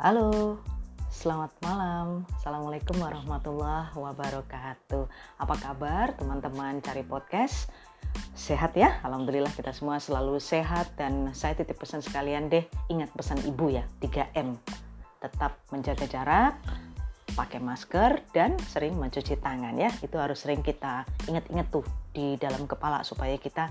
Halo, selamat malam. Assalamualaikum warahmatullahi wabarakatuh. Apa kabar teman-teman cari podcast? Sehat ya? Alhamdulillah kita semua selalu sehat dan saya titip pesan sekalian deh, ingat pesan ibu ya, 3M. Tetap menjaga jarak, pakai masker dan sering mencuci tangan ya. Itu harus sering kita ingat-ingat tuh di dalam kepala supaya kita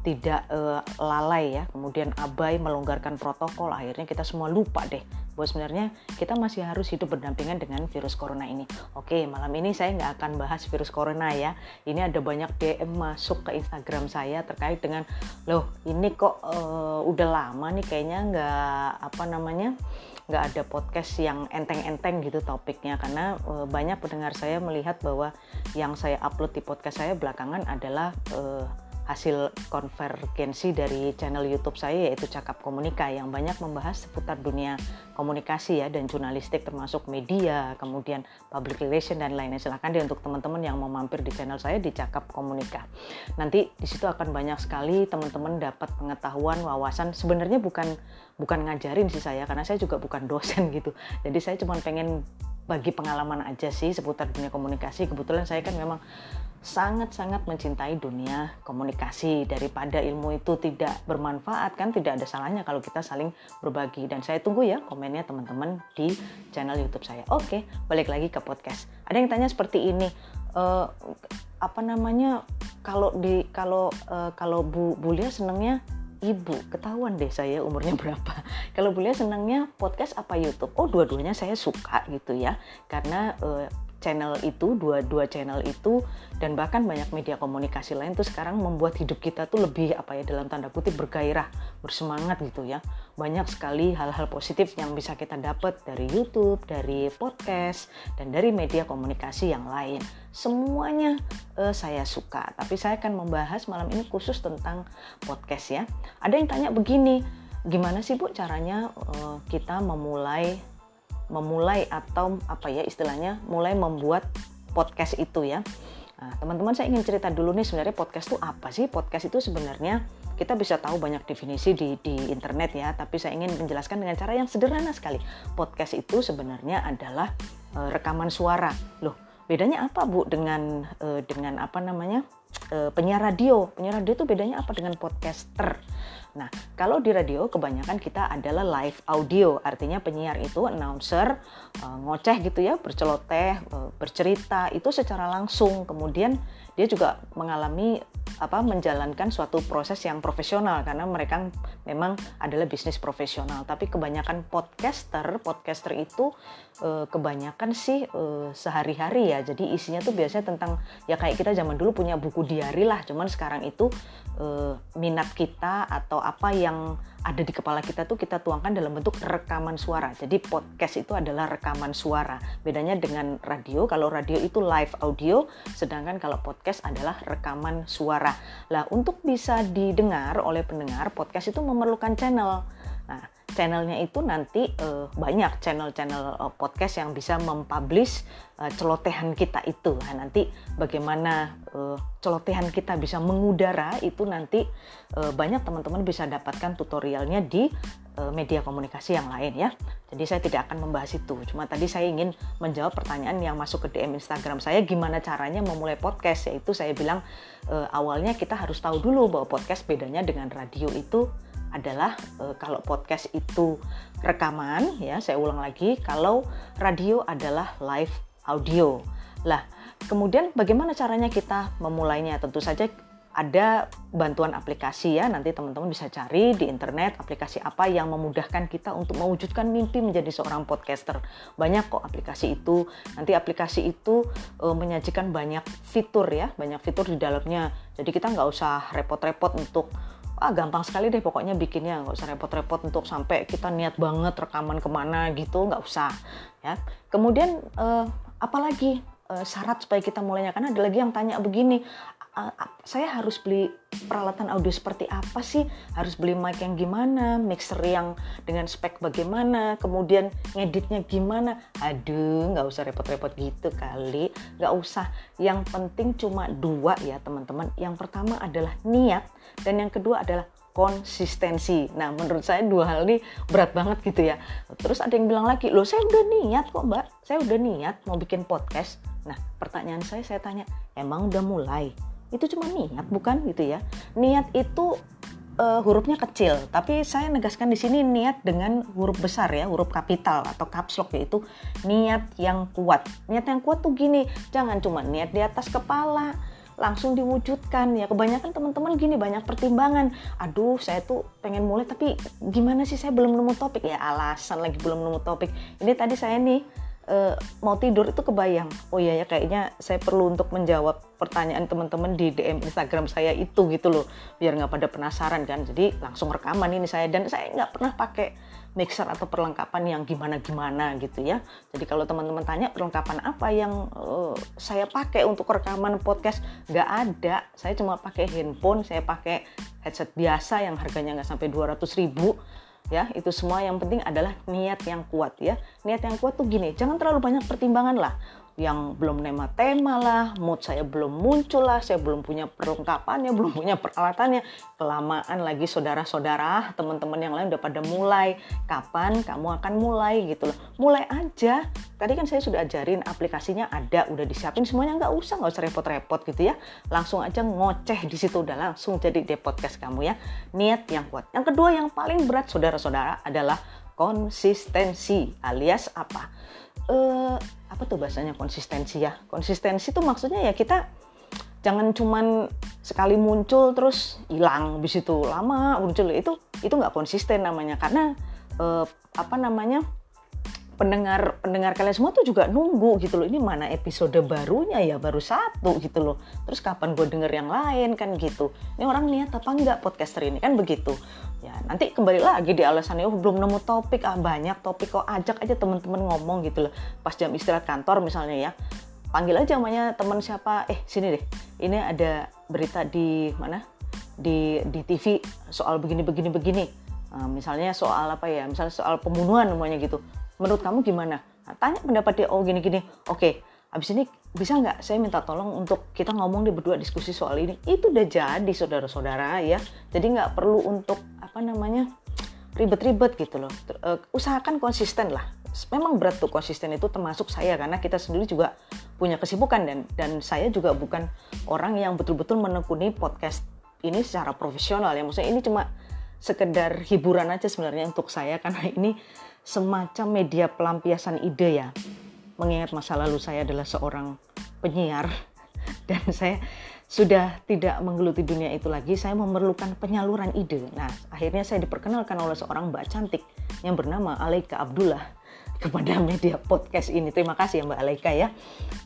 tidak uh, lalai ya, kemudian abai melonggarkan protokol, akhirnya kita semua lupa deh bahwa sebenarnya kita masih harus hidup berdampingan dengan virus corona ini. Oke, malam ini saya nggak akan bahas virus corona ya. Ini ada banyak DM masuk ke Instagram saya terkait dengan, loh ini kok uh, udah lama nih kayaknya nggak apa namanya nggak ada podcast yang enteng-enteng gitu topiknya karena e, banyak pendengar saya melihat bahwa yang saya upload di podcast saya belakangan adalah e, hasil konvergensi dari channel YouTube saya yaitu Cakap Komunika yang banyak membahas seputar dunia komunikasi ya dan jurnalistik termasuk media, kemudian public relation dan lainnya. Silahkan deh untuk teman-teman yang mau mampir di channel saya di Cakap Komunika. Nanti di situ akan banyak sekali teman-teman dapat pengetahuan, wawasan. Sebenarnya bukan bukan ngajarin sih saya karena saya juga bukan dosen gitu. Jadi saya cuma pengen bagi pengalaman aja sih seputar dunia komunikasi. Kebetulan saya kan memang sangat-sangat mencintai dunia komunikasi daripada ilmu itu tidak bermanfaat kan tidak ada salahnya kalau kita saling berbagi dan saya tunggu ya komennya teman-teman di channel YouTube saya. Oke, balik lagi ke podcast. Ada yang tanya seperti ini, uh, apa namanya kalau di kalau uh, kalau Bu Bulia senangnya ibu ketahuan deh saya umurnya berapa kalau Bulia senangnya podcast apa YouTube oh dua-duanya saya suka gitu ya karena uh, channel itu, dua-dua channel itu dan bahkan banyak media komunikasi lain tuh sekarang membuat hidup kita tuh lebih apa ya dalam tanda kutip bergairah, bersemangat gitu ya. Banyak sekali hal-hal positif yang bisa kita dapat dari YouTube, dari podcast dan dari media komunikasi yang lain. Semuanya uh, saya suka, tapi saya akan membahas malam ini khusus tentang podcast ya. Ada yang tanya begini, gimana sih Bu caranya uh, kita memulai memulai atau apa ya istilahnya mulai membuat podcast itu ya. Nah, teman-teman saya ingin cerita dulu nih sebenarnya podcast itu apa sih? Podcast itu sebenarnya kita bisa tahu banyak definisi di, di internet ya, tapi saya ingin menjelaskan dengan cara yang sederhana sekali. Podcast itu sebenarnya adalah e, rekaman suara. Loh, bedanya apa Bu dengan e, dengan apa namanya? E, penyiar radio. Penyiar radio itu bedanya apa dengan podcaster? Nah, kalau di radio kebanyakan kita adalah live audio, artinya penyiar itu announcer uh, ngoceh gitu ya, berceloteh, uh, bercerita itu secara langsung. Kemudian dia juga mengalami apa menjalankan suatu proses yang profesional karena mereka memang adalah bisnis profesional. Tapi kebanyakan podcaster, podcaster itu e, kebanyakan sih e, sehari-hari ya. Jadi isinya tuh biasanya tentang ya kayak kita zaman dulu punya buku diary lah. Cuman sekarang itu e, minat kita atau apa yang ada di kepala kita tuh kita tuangkan dalam bentuk rekaman suara. Jadi podcast itu adalah rekaman suara. Bedanya dengan radio, kalau radio itu live audio, sedangkan kalau podcast adalah rekaman suara. Lah, untuk bisa didengar oleh pendengar, podcast itu memerlukan channel. Nah, channelnya itu nanti uh, banyak channel-channel uh, podcast yang bisa mempublish uh, celotehan kita itu. Nah, nanti bagaimana uh, celotehan kita bisa mengudara itu nanti uh, banyak teman-teman bisa dapatkan tutorialnya di uh, media komunikasi yang lain ya. Jadi saya tidak akan membahas itu. Cuma tadi saya ingin menjawab pertanyaan yang masuk ke DM Instagram saya gimana caranya memulai podcast yaitu saya bilang uh, awalnya kita harus tahu dulu bahwa podcast bedanya dengan radio itu adalah e, kalau podcast itu rekaman ya saya ulang lagi kalau radio adalah live audio. Lah kemudian bagaimana caranya kita memulainya? Tentu saja ada bantuan aplikasi ya. Nanti teman-teman bisa cari di internet aplikasi apa yang memudahkan kita untuk mewujudkan mimpi menjadi seorang podcaster. Banyak kok aplikasi itu. Nanti aplikasi itu e, menyajikan banyak fitur ya. Banyak fitur di dalamnya. Jadi kita nggak usah repot-repot untuk ah gampang sekali deh pokoknya bikinnya. Nggak usah repot-repot untuk sampai kita niat banget rekaman ke mana gitu nggak usah ya. Kemudian eh, apalagi eh, syarat supaya kita mulainya? Karena ada lagi yang tanya begini saya harus beli peralatan audio seperti apa sih? Harus beli mic yang gimana? Mixer yang dengan spek bagaimana? Kemudian ngeditnya gimana? Aduh, nggak usah repot-repot gitu kali. Nggak usah. Yang penting cuma dua ya teman-teman. Yang pertama adalah niat dan yang kedua adalah konsistensi. Nah, menurut saya dua hal ini berat banget gitu ya. Terus ada yang bilang lagi, loh saya udah niat kok mbak, saya udah niat mau bikin podcast. Nah, pertanyaan saya, saya tanya, emang udah mulai? Itu cuma niat bukan? Gitu ya? Niat itu uh, hurufnya kecil, tapi saya negaskan di sini niat dengan huruf besar ya, huruf kapital atau caps lock yaitu niat yang kuat. Niat yang kuat tuh gini, jangan cuma niat di atas kepala, langsung diwujudkan. Ya kebanyakan teman-teman gini banyak pertimbangan. Aduh saya tuh pengen mulai tapi gimana sih? Saya belum nemu topik. Ya alasan lagi belum nemu topik. Ini tadi saya nih uh, mau tidur itu kebayang oh iya ya kayaknya saya perlu untuk menjawab pertanyaan teman-teman di DM Instagram saya itu gitu loh biar nggak pada penasaran kan jadi langsung rekaman ini saya dan saya nggak pernah pakai mixer atau perlengkapan yang gimana-gimana gitu ya. Jadi kalau teman-teman tanya perlengkapan apa yang uh, saya pakai untuk rekaman podcast, nggak ada. Saya cuma pakai handphone, saya pakai headset biasa yang harganya nggak sampai 200 ribu ya itu semua yang penting adalah niat yang kuat ya. Niat yang kuat tuh gini jangan terlalu banyak pertimbangan lah yang belum nema tema lah, mood saya belum muncul lah, saya belum punya perlengkapannya, belum punya peralatannya. Kelamaan lagi saudara-saudara, teman-teman yang lain udah pada mulai. Kapan kamu akan mulai gitu loh. Mulai aja. Tadi kan saya sudah ajarin aplikasinya ada, udah disiapin semuanya nggak usah, nggak usah repot-repot gitu ya. Langsung aja ngoceh di situ udah langsung jadi deh podcast kamu ya. Niat yang kuat. Yang kedua yang paling berat saudara-saudara adalah konsistensi alias apa? Uh, apa tuh bahasanya? Konsistensi ya. Konsistensi tuh maksudnya ya kita jangan cuman sekali muncul terus hilang bis itu lama muncul. Itu itu nggak konsisten namanya. Karena uh, apa namanya pendengar pendengar kalian semua tuh juga nunggu gitu loh. Ini mana episode barunya ya? Baru satu gitu loh. Terus kapan gue denger yang lain kan gitu. Ini orang niat apa enggak podcaster ini? Kan begitu. Ya nanti kembali lagi di alasannya oh belum nemu topik. Ah banyak topik kok. Ajak aja temen-temen ngomong gitu loh. Pas jam istirahat kantor misalnya ya. Panggil aja namanya teman siapa. Eh sini deh. Ini ada berita di mana? Di di TV soal begini begini begini misalnya soal apa ya? Misalnya soal pembunuhan namanya gitu menurut kamu gimana? Nah, tanya pendapat dia oh gini gini oke abis ini bisa nggak saya minta tolong untuk kita ngomong di berdua diskusi soal ini? Itu udah jadi saudara-saudara ya. Jadi nggak perlu untuk apa namanya ribet-ribet gitu loh. Uh, usahakan konsisten lah. Memang berat tuh konsisten itu termasuk saya karena kita sendiri juga punya kesibukan dan dan saya juga bukan orang yang betul-betul menekuni podcast ini secara profesional ya. Maksudnya ini cuma sekedar hiburan aja sebenarnya untuk saya karena ini semacam media pelampiasan ide ya. Mengingat masa lalu saya adalah seorang penyiar dan saya sudah tidak menggeluti dunia itu lagi, saya memerlukan penyaluran ide. Nah, akhirnya saya diperkenalkan oleh seorang mbak cantik yang bernama Alaika Abdullah kepada media podcast ini. Terima kasih ya Mbak Alaika ya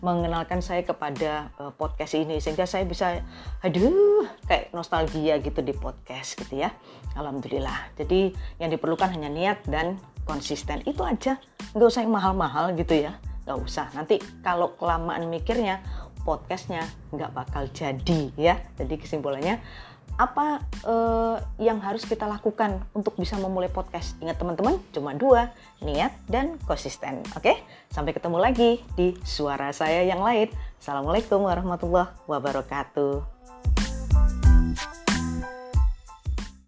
mengenalkan saya kepada uh, podcast ini sehingga saya bisa aduh kayak nostalgia gitu di podcast gitu ya. Alhamdulillah. Jadi yang diperlukan hanya niat dan konsisten itu aja. Nggak usah yang mahal-mahal gitu ya. Nggak usah. Nanti kalau kelamaan mikirnya podcastnya nggak bakal jadi ya. Jadi kesimpulannya apa uh, yang harus kita lakukan untuk bisa memulai podcast? Ingat teman-teman, cuma dua, niat dan konsisten. Oke, sampai ketemu lagi di suara saya yang lain. Assalamualaikum warahmatullahi wabarakatuh.